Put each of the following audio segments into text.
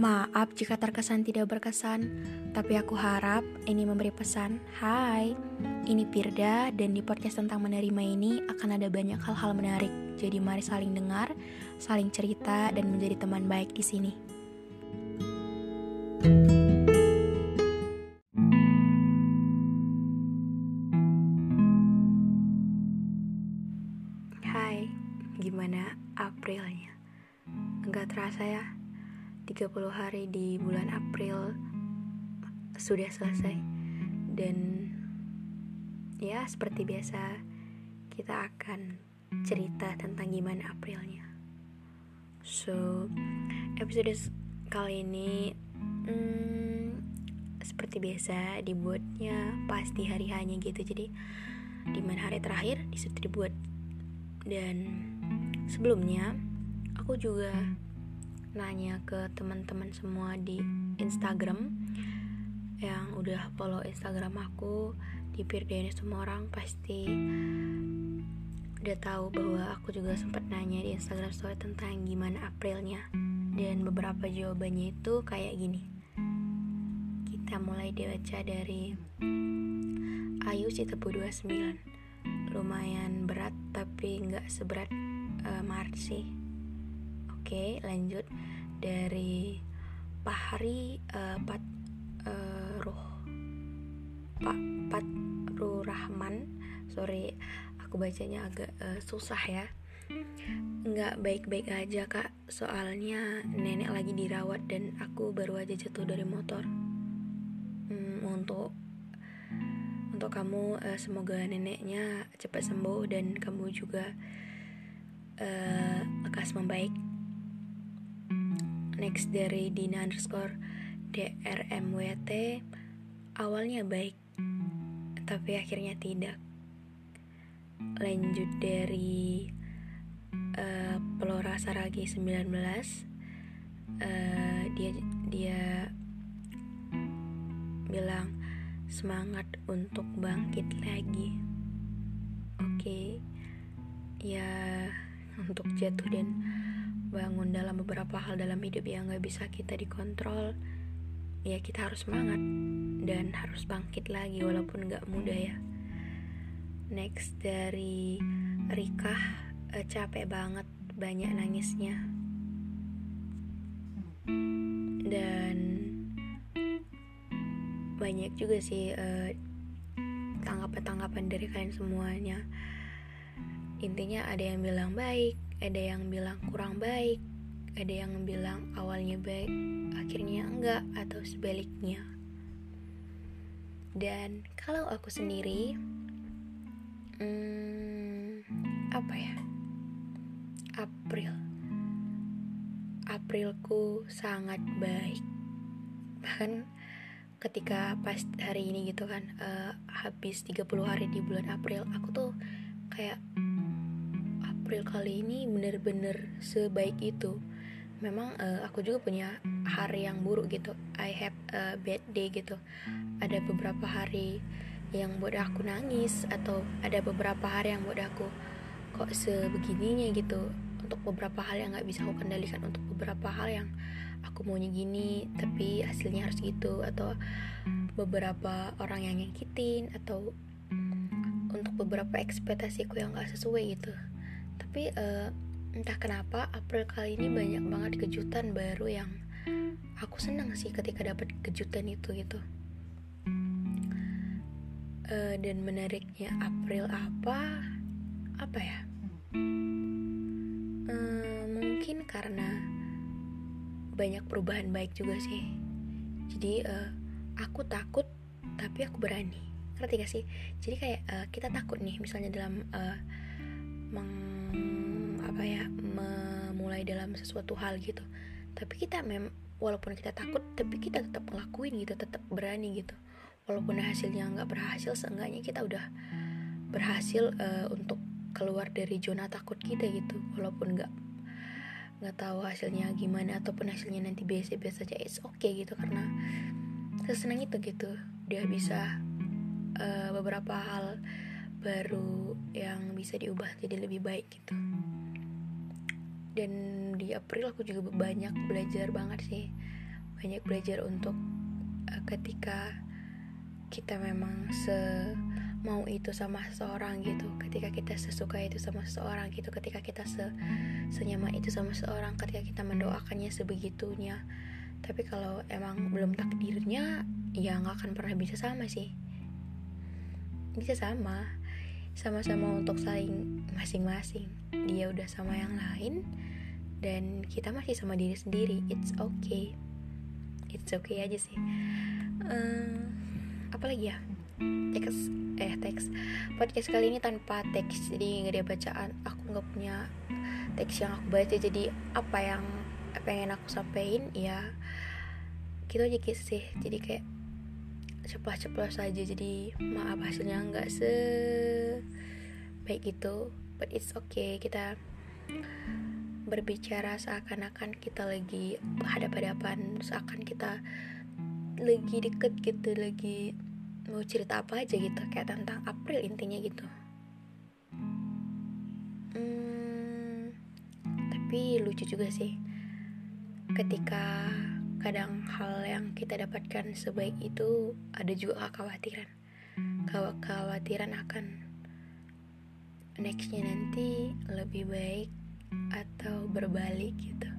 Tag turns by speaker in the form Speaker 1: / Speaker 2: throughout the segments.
Speaker 1: Maaf jika terkesan tidak berkesan, tapi aku harap ini memberi pesan. Hai, ini Pirda dan di podcast tentang menerima ini akan ada banyak hal-hal menarik. Jadi mari saling dengar, saling cerita dan menjadi teman baik di sini. Hai, gimana Aprilnya? Enggak terasa ya? 30 hari di bulan April sudah selesai. Dan ya seperti biasa kita akan cerita tentang gimana Aprilnya. So episode kali ini hmm, seperti biasa dibuatnya pasti hari hanya gitu. Jadi di mana hari terakhir di situ dibuat. Dan sebelumnya aku juga nanya ke teman-teman semua di Instagram yang udah follow Instagram aku di Pirdeni semua orang pasti udah tahu bahwa aku juga sempat nanya di Instagram story tentang gimana Aprilnya. Dan beberapa jawabannya itu kayak gini. Kita mulai dibaca dari Ayu Citepu 29 lumayan berat tapi nggak seberat uh, sih oke lanjut. Dari Pahari uh, Pat uh, Ruh Pak Pat Rahman sorry aku bacanya agak uh, susah ya. Nggak baik-baik aja kak. Soalnya nenek lagi dirawat dan aku baru aja jatuh dari motor. Hmm, untuk untuk kamu semoga neneknya cepat sembuh dan kamu juga uh, lekas membaik next dari Dina underscore DRMWT awalnya baik tapi akhirnya tidak. Lanjut dari uh, Pelora Saragi 19 uh, dia dia bilang semangat untuk bangkit lagi. Oke. Okay. ya untuk jatuh dan bangun dalam beberapa hal dalam hidup yang gak bisa kita dikontrol. Ya kita harus semangat dan harus bangkit lagi walaupun gak mudah ya. Next dari Rika uh, capek banget banyak nangisnya. Dan banyak juga sih tanggapan tanggapan-tanggapan dari kalian semuanya. Intinya ada yang bilang baik ada yang bilang kurang baik ada yang bilang awalnya baik akhirnya enggak atau sebaliknya. Dan kalau aku sendiri hmm, apa ya? April. Aprilku sangat baik. Bahkan ketika pas hari ini gitu kan uh, habis 30 hari di bulan April aku tuh kayak April kali ini bener-bener sebaik itu. Memang uh, aku juga punya hari yang buruk gitu. I have a bad day gitu. Ada beberapa hari yang buat aku nangis atau ada beberapa hari yang buat aku kok sebegininya? gitu. Untuk beberapa hal yang nggak bisa aku kendalikan untuk beberapa hal yang aku maunya gini tapi hasilnya harus gitu. Atau beberapa orang yang nyakitin atau untuk beberapa ekspektasiku yang gak sesuai gitu tapi uh, entah kenapa April kali ini banyak banget kejutan baru yang aku senang sih ketika dapat kejutan itu gitu. Uh, dan menariknya April apa apa ya? Uh, mungkin karena banyak perubahan baik juga sih. Jadi uh, aku takut tapi aku berani. Ngerti gak sih? Jadi kayak uh, kita takut nih misalnya dalam uh, meng apa ya memulai dalam sesuatu hal gitu. Tapi kita mem walaupun kita takut tapi kita tetap ngelakuin gitu tetap berani gitu. Walaupun hasilnya nggak berhasil seenggaknya kita udah berhasil uh, untuk keluar dari zona takut kita gitu. Walaupun nggak nggak tahu hasilnya gimana ataupun hasilnya nanti biasa-biasa aja it's okay gitu. Karena sesenang itu gitu. Dia bisa uh, beberapa hal baru yang bisa diubah jadi lebih baik gitu. Dan di April aku juga banyak belajar banget sih. Banyak belajar untuk uh, ketika kita memang se mau itu sama seseorang gitu. Ketika kita sesuka itu sama seseorang gitu. Ketika kita se senyaman itu sama seseorang. Ketika kita mendoakannya sebegitunya. Tapi kalau emang belum takdirnya ya nggak akan pernah bisa sama sih. Bisa sama sama-sama untuk saling masing-masing. Dia udah sama yang lain dan kita masih sama diri sendiri. It's okay. It's okay aja sih. Uh, apa lagi ya? Teks eh teks. Podcast kali ini tanpa teks jadi nggak ada bacaan. Aku nggak punya teks yang aku baca jadi apa yang pengen aku sampaikan ya gitu aja sih. Jadi kayak ceplos-ceplos saja. Jadi maaf hasilnya nggak se baik itu but it's okay. Kita berbicara seakan-akan kita lagi hadap-hadapan seakan kita lagi deket gitu lagi mau cerita apa aja gitu kayak tentang April intinya gitu. Hmm, tapi lucu juga sih ketika kadang hal yang kita dapatkan sebaik itu ada juga kekhawatiran kekhawatiran akan nextnya nanti lebih baik atau berbalik gitu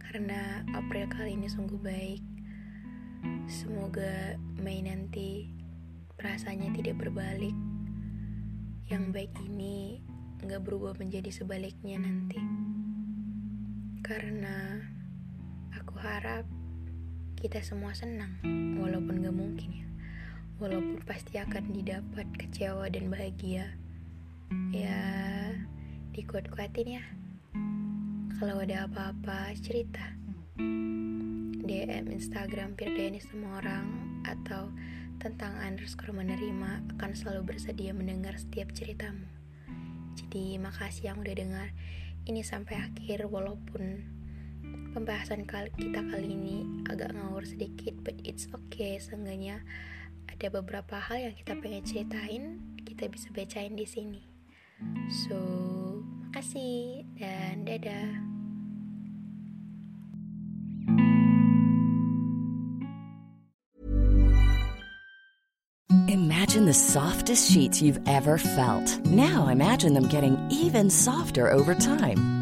Speaker 1: karena April kali ini sungguh baik Semoga Mei nanti perasaannya tidak berbalik. Yang baik ini nggak berubah menjadi sebaliknya nanti. Karena aku harap kita semua senang, walaupun gak mungkin ya. Walaupun pasti akan didapat kecewa dan bahagia. Ya, dikuat-kuatin ya. Kalau ada apa-apa, cerita. DM Instagram Firdeni semua orang atau tentang underscore menerima akan selalu bersedia mendengar setiap ceritamu. Jadi makasih yang udah dengar ini sampai akhir walaupun pembahasan kali kita kali ini agak ngawur sedikit but it's okay seenggaknya ada beberapa hal yang kita pengen ceritain kita bisa bacain di sini. So, makasih dan dadah.
Speaker 2: Imagine the softest sheets you've ever felt. Now imagine them getting even softer over time.